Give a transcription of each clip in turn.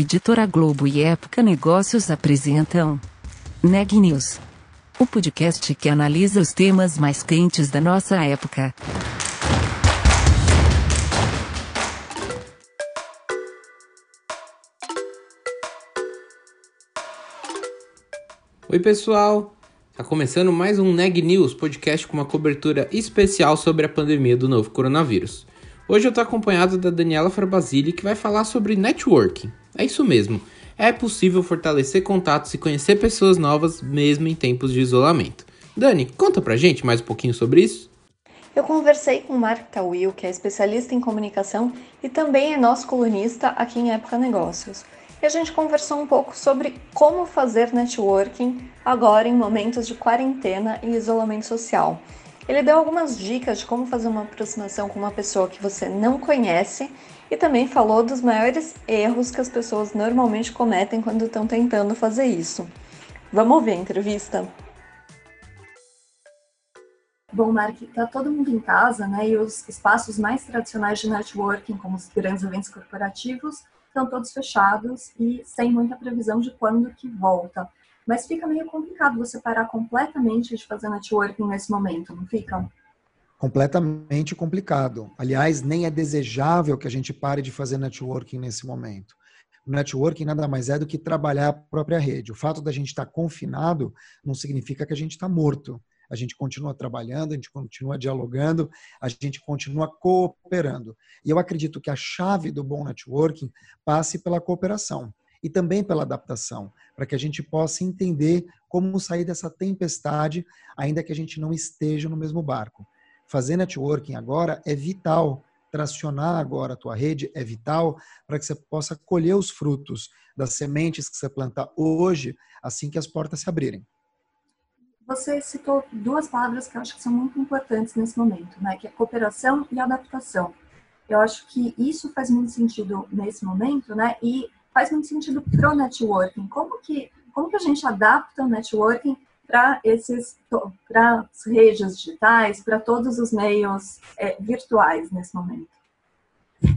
Editora Globo e Época Negócios apresentam Neg News, o podcast que analisa os temas mais quentes da nossa época. Oi, pessoal! Tá começando mais um Neg News, podcast com uma cobertura especial sobre a pandemia do novo coronavírus. Hoje eu tô acompanhado da Daniela Frabasili, que vai falar sobre networking. É isso mesmo. É possível fortalecer contatos e conhecer pessoas novas mesmo em tempos de isolamento. Dani, conta pra gente mais um pouquinho sobre isso. Eu conversei com Mark Tawil, que é especialista em comunicação e também é nosso colunista aqui em Época Negócios e a gente conversou um pouco sobre como fazer networking agora em momentos de quarentena e isolamento social. Ele deu algumas dicas de como fazer uma aproximação com uma pessoa que você não conhece e também falou dos maiores erros que as pessoas normalmente cometem quando estão tentando fazer isso. Vamos ouvir a entrevista? Bom, Mark, tá todo mundo em casa, né? E os espaços mais tradicionais de networking, como os grandes eventos corporativos, estão todos fechados e sem muita previsão de quando que volta. Mas fica meio complicado você parar completamente de fazer networking nesse momento, não fica? Completamente complicado. Aliás, nem é desejável que a gente pare de fazer networking nesse momento. O networking nada mais é do que trabalhar a própria rede. O fato da gente estar confinado não significa que a gente está morto a gente continua trabalhando, a gente continua dialogando, a gente continua cooperando. E eu acredito que a chave do bom networking passe pela cooperação e também pela adaptação, para que a gente possa entender como sair dessa tempestade, ainda que a gente não esteja no mesmo barco. Fazer networking agora é vital, tracionar agora a tua rede é vital para que você possa colher os frutos das sementes que você plantar hoje, assim que as portas se abrirem. Você citou duas palavras que eu acho que são muito importantes nesse momento, né? Que é cooperação e adaptação. Eu acho que isso faz muito sentido nesse momento, né? E faz muito sentido pro networking. Como que como que a gente adapta o networking para esses para as redes digitais, para todos os meios é, virtuais nesse momento?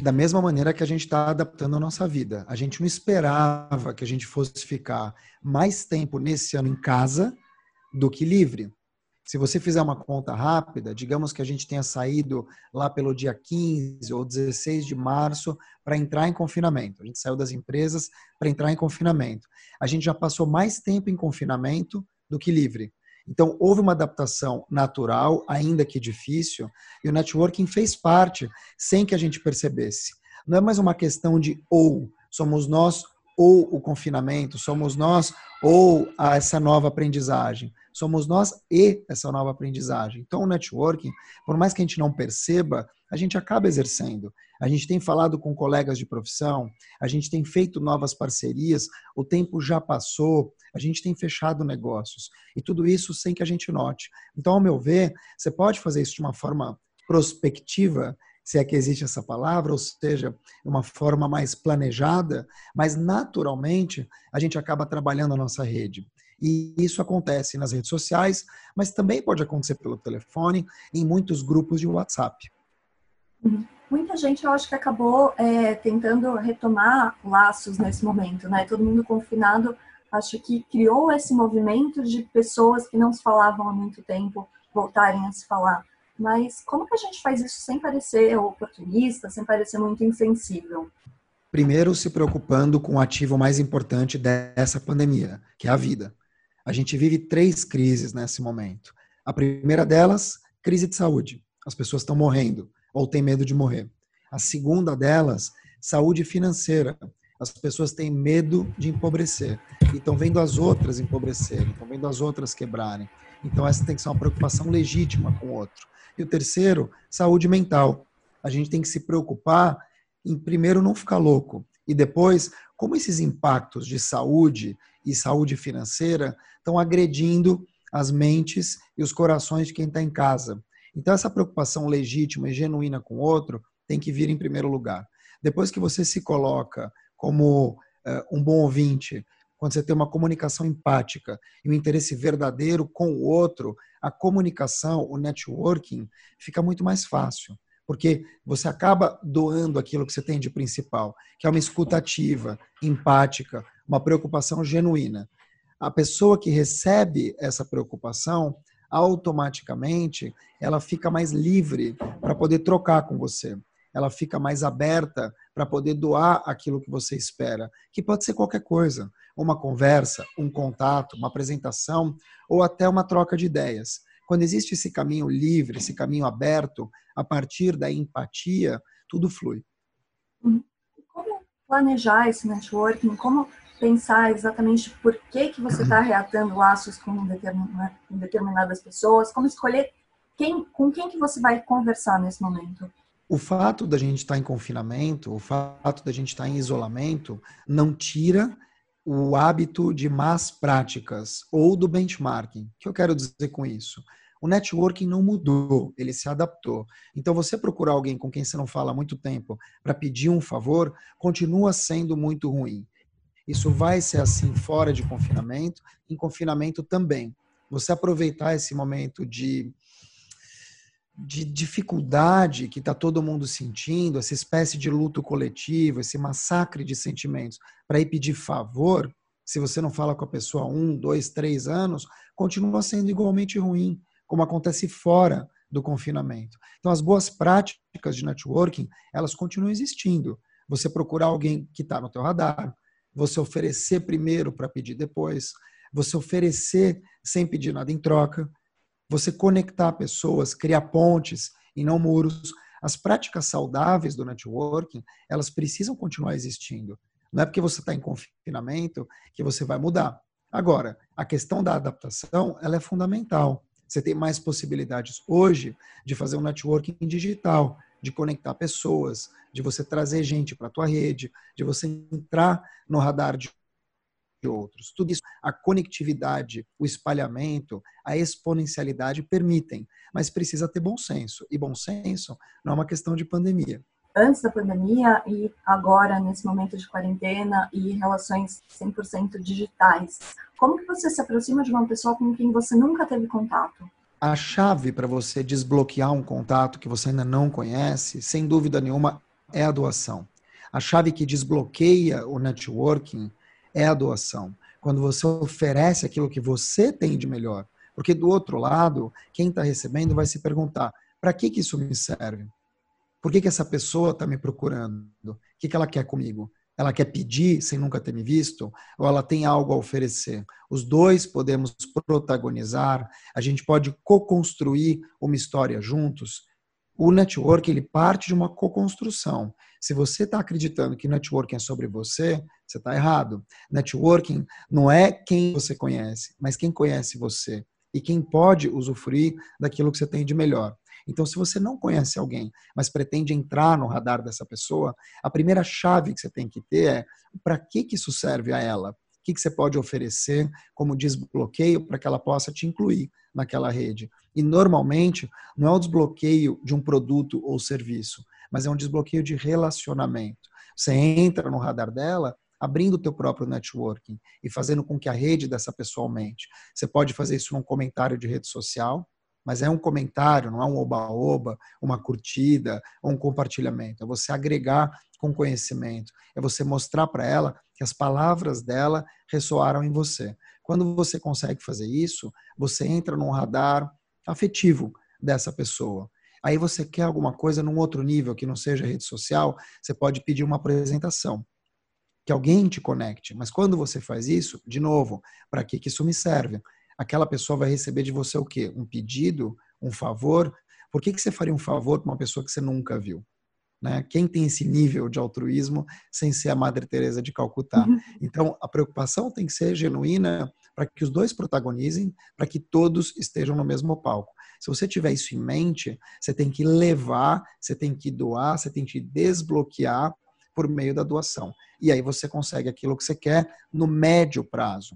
Da mesma maneira que a gente está adaptando a nossa vida. A gente não esperava que a gente fosse ficar mais tempo nesse ano em casa do que livre. Se você fizer uma conta rápida, digamos que a gente tenha saído lá pelo dia 15 ou 16 de março para entrar em confinamento. A gente saiu das empresas para entrar em confinamento. A gente já passou mais tempo em confinamento do que livre. Então, houve uma adaptação natural, ainda que difícil, e o networking fez parte sem que a gente percebesse. Não é mais uma questão de ou somos nós ou o confinamento, somos nós ou essa nova aprendizagem. Somos nós e essa nova aprendizagem. Então, o networking, por mais que a gente não perceba, a gente acaba exercendo. A gente tem falado com colegas de profissão, a gente tem feito novas parcerias, o tempo já passou, a gente tem fechado negócios. E tudo isso sem que a gente note. Então, ao meu ver, você pode fazer isso de uma forma prospectiva, se é que existe essa palavra, ou seja, uma forma mais planejada, mas naturalmente a gente acaba trabalhando a nossa rede. E isso acontece nas redes sociais, mas também pode acontecer pelo telefone, em muitos grupos de WhatsApp. Uhum. Muita gente, eu acho que acabou é, tentando retomar laços nesse momento, né? Todo mundo confinado, acho que criou esse movimento de pessoas que não se falavam há muito tempo voltarem a se falar. Mas como que a gente faz isso sem parecer oportunista, sem parecer muito insensível? Primeiro, se preocupando com o ativo mais importante dessa pandemia, que é a vida. A gente vive três crises nesse momento. A primeira delas, crise de saúde. As pessoas estão morrendo ou têm medo de morrer. A segunda delas, saúde financeira. As pessoas têm medo de empobrecer e estão vendo as outras empobrecerem, estão vendo as outras quebrarem. Então, essa tem que ser uma preocupação legítima com o outro. E o terceiro, saúde mental. A gente tem que se preocupar em, primeiro, não ficar louco. E depois, como esses impactos de saúde e saúde financeira estão agredindo as mentes e os corações de quem está em casa. Então, essa preocupação legítima e genuína com o outro tem que vir em primeiro lugar. Depois que você se coloca como uh, um bom ouvinte, quando você tem uma comunicação empática e um interesse verdadeiro com o outro, a comunicação, o networking, fica muito mais fácil. porque você acaba doando aquilo que você tem de principal, que é uma escutativa, empática, uma preocupação genuína. A pessoa que recebe essa preocupação, automaticamente, ela fica mais livre para poder trocar com você. Ela fica mais aberta para poder doar aquilo que você espera, que pode ser qualquer coisa, uma conversa, um contato, uma apresentação ou até uma troca de ideias. Quando existe esse caminho livre, esse caminho aberto, a partir da empatia, tudo flui. Como planejar esse networking? Como pensar exatamente por que, que você está reatando laços com determinadas pessoas? Como escolher quem, com quem que você vai conversar nesse momento? O fato da gente estar tá em confinamento, o fato da gente estar tá em isolamento, não tira o hábito de más práticas ou do benchmarking. O que eu quero dizer com isso? O networking não mudou, ele se adaptou. Então, você procurar alguém com quem você não fala há muito tempo para pedir um favor, continua sendo muito ruim. Isso vai ser assim fora de confinamento, em confinamento também. Você aproveitar esse momento de, de dificuldade que está todo mundo sentindo, essa espécie de luto coletivo, esse massacre de sentimentos, para ir pedir favor, se você não fala com a pessoa um, dois, três anos, continua sendo igualmente ruim como acontece fora do confinamento. Então, as boas práticas de networking, elas continuam existindo. Você procurar alguém que está no teu radar, você oferecer primeiro para pedir depois, você oferecer sem pedir nada em troca, você conectar pessoas, criar pontes e não muros. As práticas saudáveis do networking, elas precisam continuar existindo. Não é porque você está em confinamento que você vai mudar. Agora, a questão da adaptação, ela é fundamental. Você tem mais possibilidades hoje de fazer um networking digital, de conectar pessoas, de você trazer gente para a tua rede, de você entrar no radar de outros. Tudo isso, a conectividade, o espalhamento, a exponencialidade permitem, mas precisa ter bom senso. E bom senso não é uma questão de pandemia antes da pandemia e agora nesse momento de quarentena e relações 100% digitais. Como que você se aproxima de uma pessoa com quem você nunca teve contato? A chave para você desbloquear um contato que você ainda não conhece, sem dúvida nenhuma, é a doação. A chave que desbloqueia o networking é a doação. Quando você oferece aquilo que você tem de melhor. Porque do outro lado, quem está recebendo vai se perguntar: para que, que isso me serve? Por que, que essa pessoa está me procurando? O que, que ela quer comigo? Ela quer pedir sem nunca ter me visto? Ou ela tem algo a oferecer? Os dois podemos protagonizar, a gente pode co-construir uma história juntos. O network ele parte de uma co-construção. Se você está acreditando que networking é sobre você, você está errado. Networking não é quem você conhece, mas quem conhece você e quem pode usufruir daquilo que você tem de melhor. Então, se você não conhece alguém, mas pretende entrar no radar dessa pessoa, a primeira chave que você tem que ter é para que, que isso serve a ela? O que, que você pode oferecer como desbloqueio para que ela possa te incluir naquela rede? E normalmente não é o desbloqueio de um produto ou serviço, mas é um desbloqueio de relacionamento. Você entra no radar dela abrindo o teu próprio networking e fazendo com que a rede dessa pessoa aumente. Você pode fazer isso num comentário de rede social, mas é um comentário, não é um oba-oba, uma curtida ou um compartilhamento. É você agregar com conhecimento, é você mostrar para ela que as palavras dela ressoaram em você. Quando você consegue fazer isso, você entra num radar afetivo dessa pessoa. Aí você quer alguma coisa num outro nível que não seja rede social, você pode pedir uma apresentação. Que alguém te conecte. Mas quando você faz isso, de novo, para que, que isso me serve? Aquela pessoa vai receber de você o quê? Um pedido, um favor? Por que, que você faria um favor para uma pessoa que você nunca viu? Né? Quem tem esse nível de altruísmo sem ser a Madre Teresa de Calcutá? Uhum. Então, a preocupação tem que ser genuína para que os dois protagonizem, para que todos estejam no mesmo palco. Se você tiver isso em mente, você tem que levar, você tem que doar, você tem que desbloquear por meio da doação. E aí você consegue aquilo que você quer no médio prazo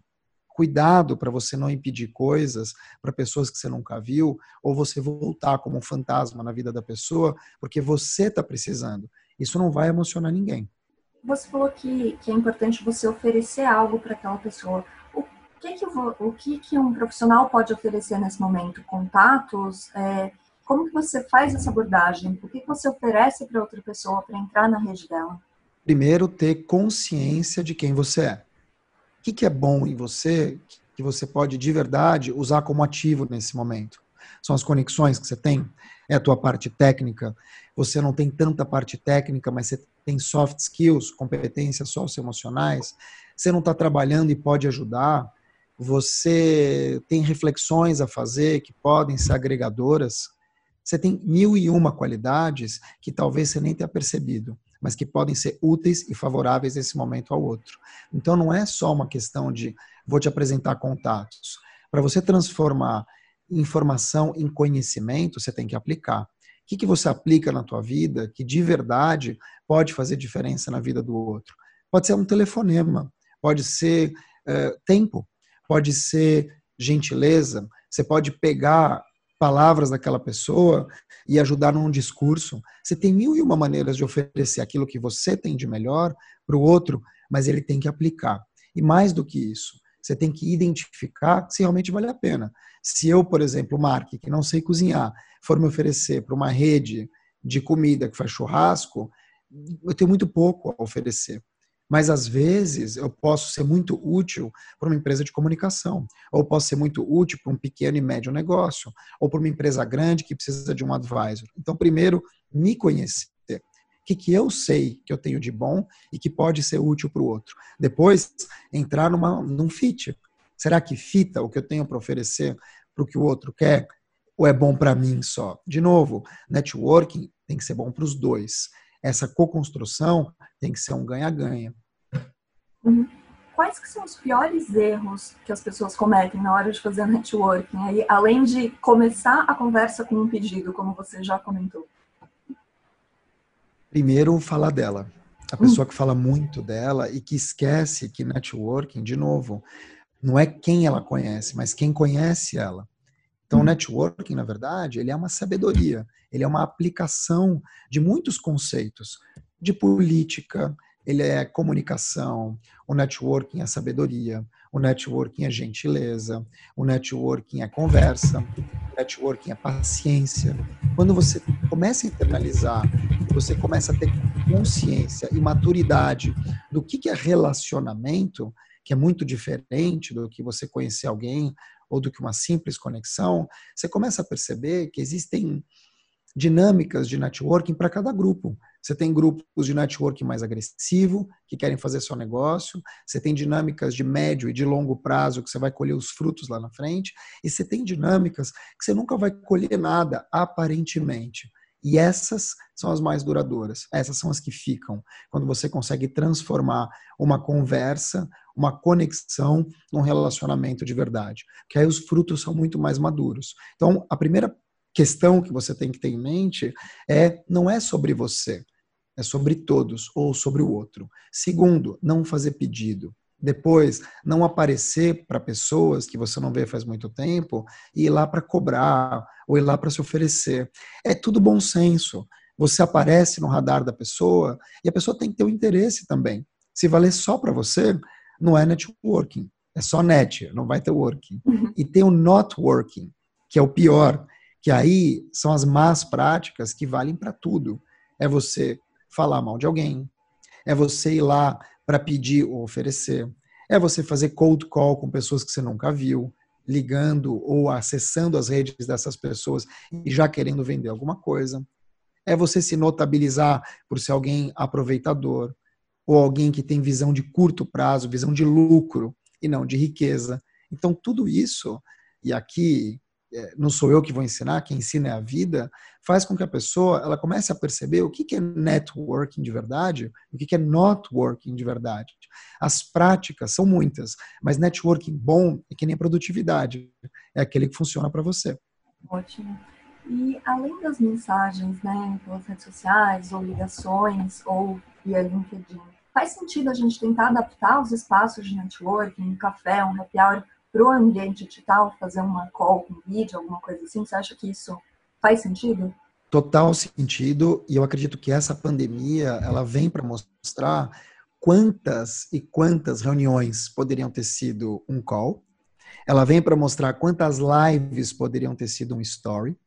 cuidado para você não impedir coisas para pessoas que você nunca viu, ou você voltar como um fantasma na vida da pessoa, porque você está precisando. Isso não vai emocionar ninguém. Você falou que, que é importante você oferecer algo para aquela pessoa. O que que, o que que um profissional pode oferecer nesse momento? Contatos? É, Como que você faz essa abordagem? O que você oferece para outra pessoa para entrar na rede dela? Primeiro, ter consciência de quem você é. Que, que é bom em você que você pode de verdade usar como ativo nesse momento? São as conexões que você tem? É a tua parte técnica? Você não tem tanta parte técnica, mas você tem soft skills, competências socioemocionais? Você não está trabalhando e pode ajudar? Você tem reflexões a fazer que podem ser agregadoras? Você tem mil e uma qualidades que talvez você nem tenha percebido, mas que podem ser úteis e favoráveis nesse momento ao outro. Então não é só uma questão de vou te apresentar contatos. Para você transformar informação em conhecimento, você tem que aplicar. O que, que você aplica na tua vida que de verdade pode fazer diferença na vida do outro? Pode ser um telefonema, pode ser uh, tempo, pode ser gentileza. Você pode pegar palavras daquela pessoa e ajudar num discurso. Você tem mil e uma maneiras de oferecer aquilo que você tem de melhor para o outro, mas ele tem que aplicar. E mais do que isso, você tem que identificar se realmente vale a pena. Se eu, por exemplo, Mark, que não sei cozinhar, for me oferecer para uma rede de comida que faz churrasco, eu tenho muito pouco a oferecer. Mas às vezes eu posso ser muito útil para uma empresa de comunicação, ou posso ser muito útil para um pequeno e médio negócio, ou para uma empresa grande que precisa de um advisor. Então, primeiro, me conhecer. O que, que eu sei que eu tenho de bom e que pode ser útil para o outro. Depois, entrar numa, num fit. Será que fita o que eu tenho para oferecer para o que o outro quer? Ou é bom para mim só? De novo, networking tem que ser bom para os dois essa co-construção tem que ser um ganha-ganha. Uhum. Quais que são os piores erros que as pessoas cometem na hora de fazer networking? Aí, além de começar a conversa com um pedido, como você já comentou. Primeiro, falar dela. A pessoa uhum. que fala muito dela e que esquece que networking, de novo, não é quem ela conhece, mas quem conhece ela. Então, o networking, na verdade, ele é uma sabedoria ele é uma aplicação de muitos conceitos de política, ele é comunicação, o networking é sabedoria, o networking é gentileza, o networking é conversa, o networking é paciência. Quando você começa a internalizar, você começa a ter consciência e maturidade do que é relacionamento, que é muito diferente do que você conhecer alguém ou do que uma simples conexão, você começa a perceber que existem dinâmicas de networking para cada grupo. Você tem grupos de networking mais agressivo, que querem fazer seu negócio, você tem dinâmicas de médio e de longo prazo, que você vai colher os frutos lá na frente, e você tem dinâmicas que você nunca vai colher nada, aparentemente. E essas são as mais duradouras, essas são as que ficam, quando você consegue transformar uma conversa, uma conexão num relacionamento de verdade. Que aí os frutos são muito mais maduros. Então, a primeira questão que você tem que ter em mente é não é sobre você, é sobre todos ou sobre o outro. Segundo, não fazer pedido. Depois, não aparecer para pessoas que você não vê faz muito tempo e ir lá para cobrar ou ir lá para se oferecer. É tudo bom senso. Você aparece no radar da pessoa e a pessoa tem que ter o um interesse também. Se valer só para você, não é networking. É só net, não vai ter working. Uhum. E tem o not working, que é o pior, que aí são as más práticas que valem para tudo. É você falar mal de alguém, é você ir lá para pedir ou oferecer, é você fazer cold call com pessoas que você nunca viu, ligando ou acessando as redes dessas pessoas e já querendo vender alguma coisa. É você se notabilizar por ser alguém aproveitador ou alguém que tem visão de curto prazo, visão de lucro e não de riqueza. Então, tudo isso, e aqui é, não sou eu que vou ensinar, quem ensina é a vida, faz com que a pessoa ela comece a perceber o que é networking de verdade, o que é not working de verdade. As práticas são muitas, mas networking bom é que nem produtividade, é aquele que funciona para você. Ótimo. E além das mensagens, né, pelas redes sociais, ou ligações, ou via LinkedIn, faz sentido a gente tentar adaptar os espaços de networking, um café, um happy hour, para o ambiente digital, fazer uma call com vídeo, alguma coisa assim? Você acha que isso faz sentido? Total sentido, e eu acredito que essa pandemia ela vem para mostrar quantas e quantas reuniões poderiam ter sido um call, ela vem para mostrar quantas lives poderiam ter sido um story,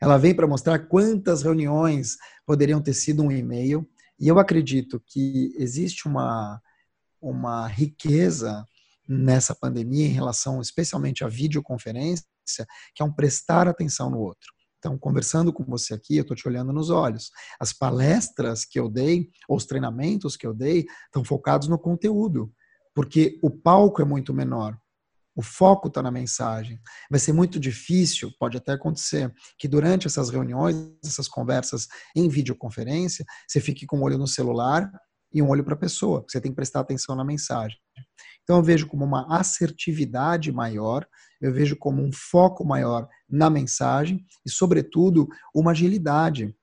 ela vem para mostrar quantas reuniões poderiam ter sido um e-mail. E eu acredito que existe uma, uma riqueza nessa pandemia em relação especialmente à videoconferência, que é um prestar atenção no outro. Então, conversando com você aqui, eu estou te olhando nos olhos. As palestras que eu dei, ou os treinamentos que eu dei, estão focados no conteúdo, porque o palco é muito menor. O foco está na mensagem. Vai ser muito difícil, pode até acontecer, que durante essas reuniões, essas conversas em videoconferência, você fique com um olho no celular e um olho para a pessoa. Você tem que prestar atenção na mensagem. Então eu vejo como uma assertividade maior, eu vejo como um foco maior na mensagem e, sobretudo, uma agilidade.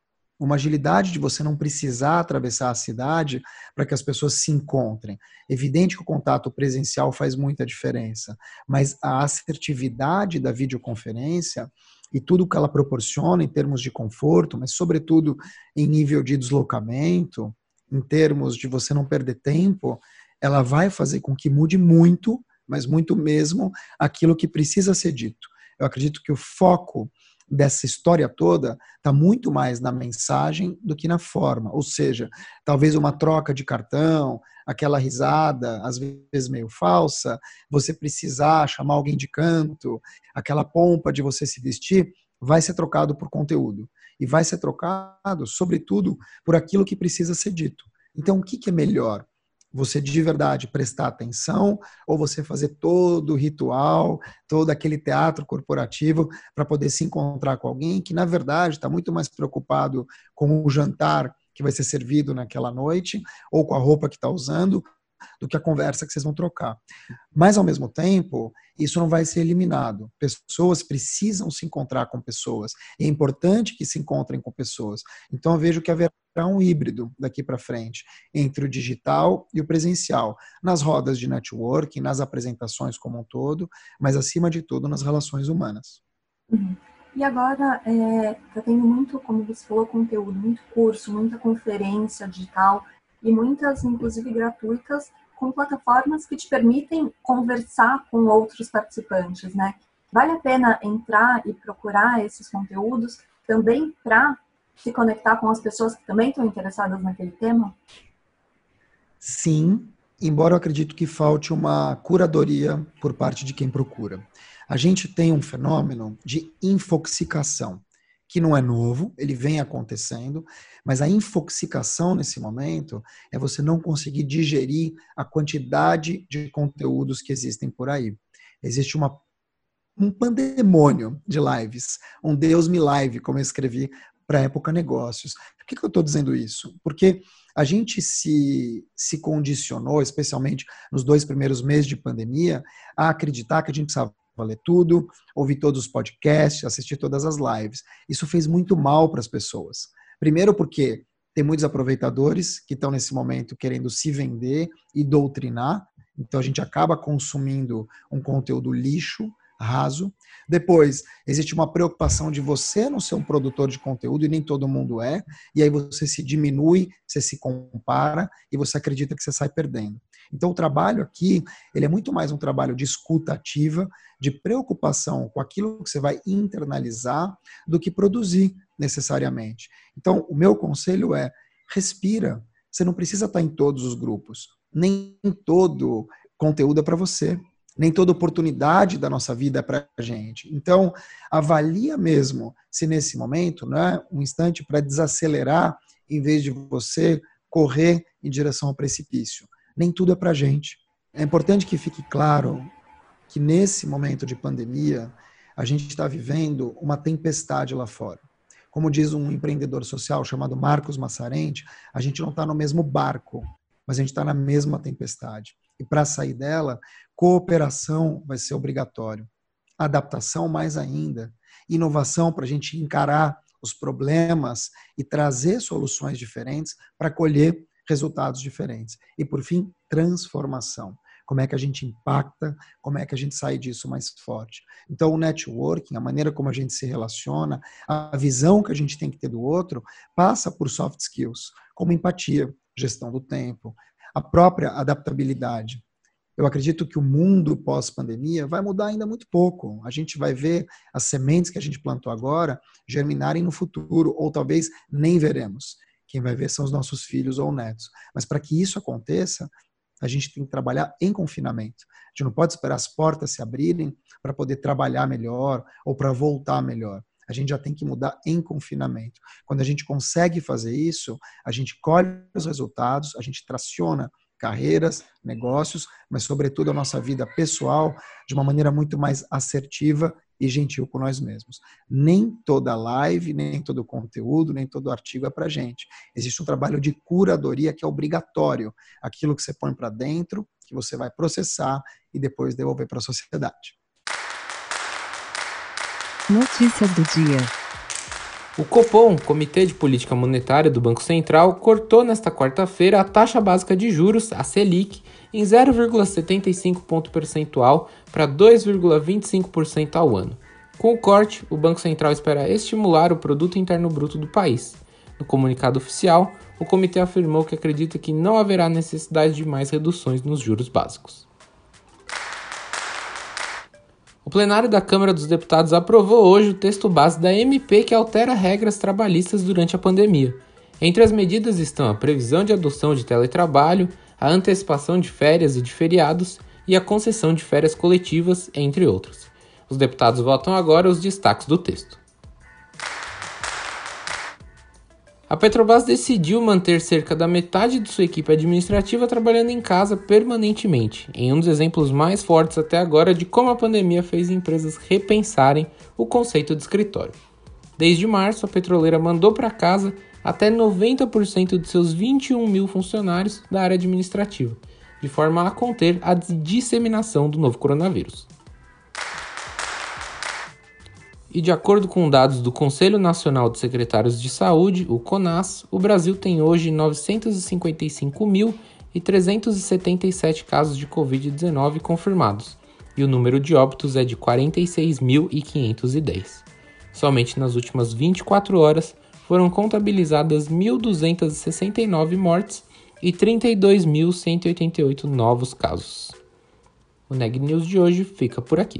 Uma agilidade de você não precisar atravessar a cidade para que as pessoas se encontrem. Evidente que o contato presencial faz muita diferença, mas a assertividade da videoconferência e tudo que ela proporciona em termos de conforto, mas sobretudo em nível de deslocamento, em termos de você não perder tempo, ela vai fazer com que mude muito, mas muito mesmo, aquilo que precisa ser dito. Eu acredito que o foco dessa história toda está muito mais na mensagem do que na forma. Ou seja, talvez uma troca de cartão, aquela risada, às vezes meio falsa, você precisar chamar alguém de canto, aquela pompa de você se vestir, vai ser trocado por conteúdo. E vai ser trocado, sobretudo, por aquilo que precisa ser dito. Então, o que, é melhor? Você de verdade prestar atenção ou você fazer todo o ritual, todo aquele teatro corporativo para poder se encontrar com alguém que, na verdade, está muito mais preocupado com o jantar que vai ser servido naquela noite ou com a roupa que está usando do que a conversa que vocês vão trocar. Mas, ao mesmo tempo, isso não vai ser eliminado. Pessoas precisam se encontrar com pessoas. É importante que se encontrem com pessoas. Então, eu vejo que haverá um híbrido daqui para frente entre o digital e o presencial, nas rodas de networking, nas apresentações como um todo, mas, acima de tudo, nas relações humanas. Uhum. E agora, é, tá tendo muito, como você falou, conteúdo, muito curso, muita conferência digital e muitas, inclusive gratuitas, com plataformas que te permitem conversar com outros participantes, né? Vale a pena entrar e procurar esses conteúdos também para se conectar com as pessoas que também estão interessadas naquele tema? Sim, embora eu acredito que falte uma curadoria por parte de quem procura. A gente tem um fenômeno de infoxicação que não é novo, ele vem acontecendo, mas a infoxicação nesse momento é você não conseguir digerir a quantidade de conteúdos que existem por aí. Existe uma, um pandemônio de lives, um Deus me live, como eu escrevi para a época negócios. Por que, que eu estou dizendo isso? Porque a gente se, se condicionou, especialmente nos dois primeiros meses de pandemia, a acreditar que a gente precisava ler tudo, ouvir todos os podcasts, assistir todas as lives. Isso fez muito mal para as pessoas. Primeiro porque tem muitos aproveitadores que estão nesse momento querendo se vender e doutrinar, então a gente acaba consumindo um conteúdo lixo, raso. Depois, existe uma preocupação de você não ser um produtor de conteúdo, e nem todo mundo é, e aí você se diminui, você se compara e você acredita que você sai perdendo. Então, o trabalho aqui, ele é muito mais um trabalho de escuta ativa, de preocupação com aquilo que você vai internalizar, do que produzir necessariamente. Então, o meu conselho é, respira. Você não precisa estar em todos os grupos. Nem todo conteúdo é para você nem toda oportunidade da nossa vida é para a gente. Então, avalia mesmo se nesse momento não é um instante para desacelerar em vez de você correr em direção ao precipício. Nem tudo é para gente. É importante que fique claro que nesse momento de pandemia, a gente está vivendo uma tempestade lá fora. Como diz um empreendedor social chamado Marcos Massarente, a gente não está no mesmo barco, mas a gente está na mesma tempestade. E para sair dela, cooperação vai ser obrigatório. Adaptação mais ainda. Inovação para a gente encarar os problemas e trazer soluções diferentes para colher resultados diferentes. E por fim, transformação. Como é que a gente impacta, como é que a gente sai disso mais forte. Então, o networking, a maneira como a gente se relaciona, a visão que a gente tem que ter do outro, passa por soft skills, como empatia, gestão do tempo, a própria adaptabilidade. eu acredito que o mundo pós-pandemia vai mudar ainda muito pouco. A gente vai ver as sementes que a gente plantou agora germinarem no futuro, ou talvez nem veremos. Quem vai ver são os nossos filhos ou netos. Mas para que isso aconteça, a gente tem que trabalhar em confinamento. A gente não pode esperar as portas se abrirem para poder trabalhar melhor ou para voltar melhor. A gente já tem que mudar em confinamento. Quando a gente consegue fazer isso, a gente colhe os resultados, a gente traciona carreiras, negócios, mas sobretudo a nossa vida pessoal de uma maneira muito mais assertiva e gentil com nós mesmos. Nem toda live, nem todo conteúdo, nem todo artigo é para gente. Existe um trabalho de curadoria que é obrigatório. Aquilo que você põe para dentro, que você vai processar e depois devolver para a sociedade. Notícias do dia. O Copom, Comitê de Política Monetária do Banco Central, cortou nesta quarta-feira a taxa básica de juros, a Selic, em 0,75 ponto percentual para 2,25% ao ano. Com o corte, o Banco Central espera estimular o produto interno bruto do país. No comunicado oficial, o comitê afirmou que acredita que não haverá necessidade de mais reduções nos juros básicos. Plenário da Câmara dos Deputados aprovou hoje o texto base da MP que altera regras trabalhistas durante a pandemia. Entre as medidas estão a previsão de adoção de teletrabalho, a antecipação de férias e de feriados e a concessão de férias coletivas, entre outros. Os deputados votam agora os destaques do texto. A Petrobras decidiu manter cerca da metade de sua equipe administrativa trabalhando em casa permanentemente, em um dos exemplos mais fortes até agora de como a pandemia fez empresas repensarem o conceito de escritório. Desde março, a petroleira mandou para casa até 90% de seus 21 mil funcionários da área administrativa, de forma a conter a disseminação do novo coronavírus. E de acordo com dados do Conselho Nacional de Secretários de Saúde, o CONAS, o Brasil tem hoje 955.377 casos de Covid-19 confirmados, e o número de óbitos é de 46.510. Somente nas últimas 24 horas foram contabilizadas 1.269 mortes e 32.188 novos casos. O Neg News de hoje fica por aqui.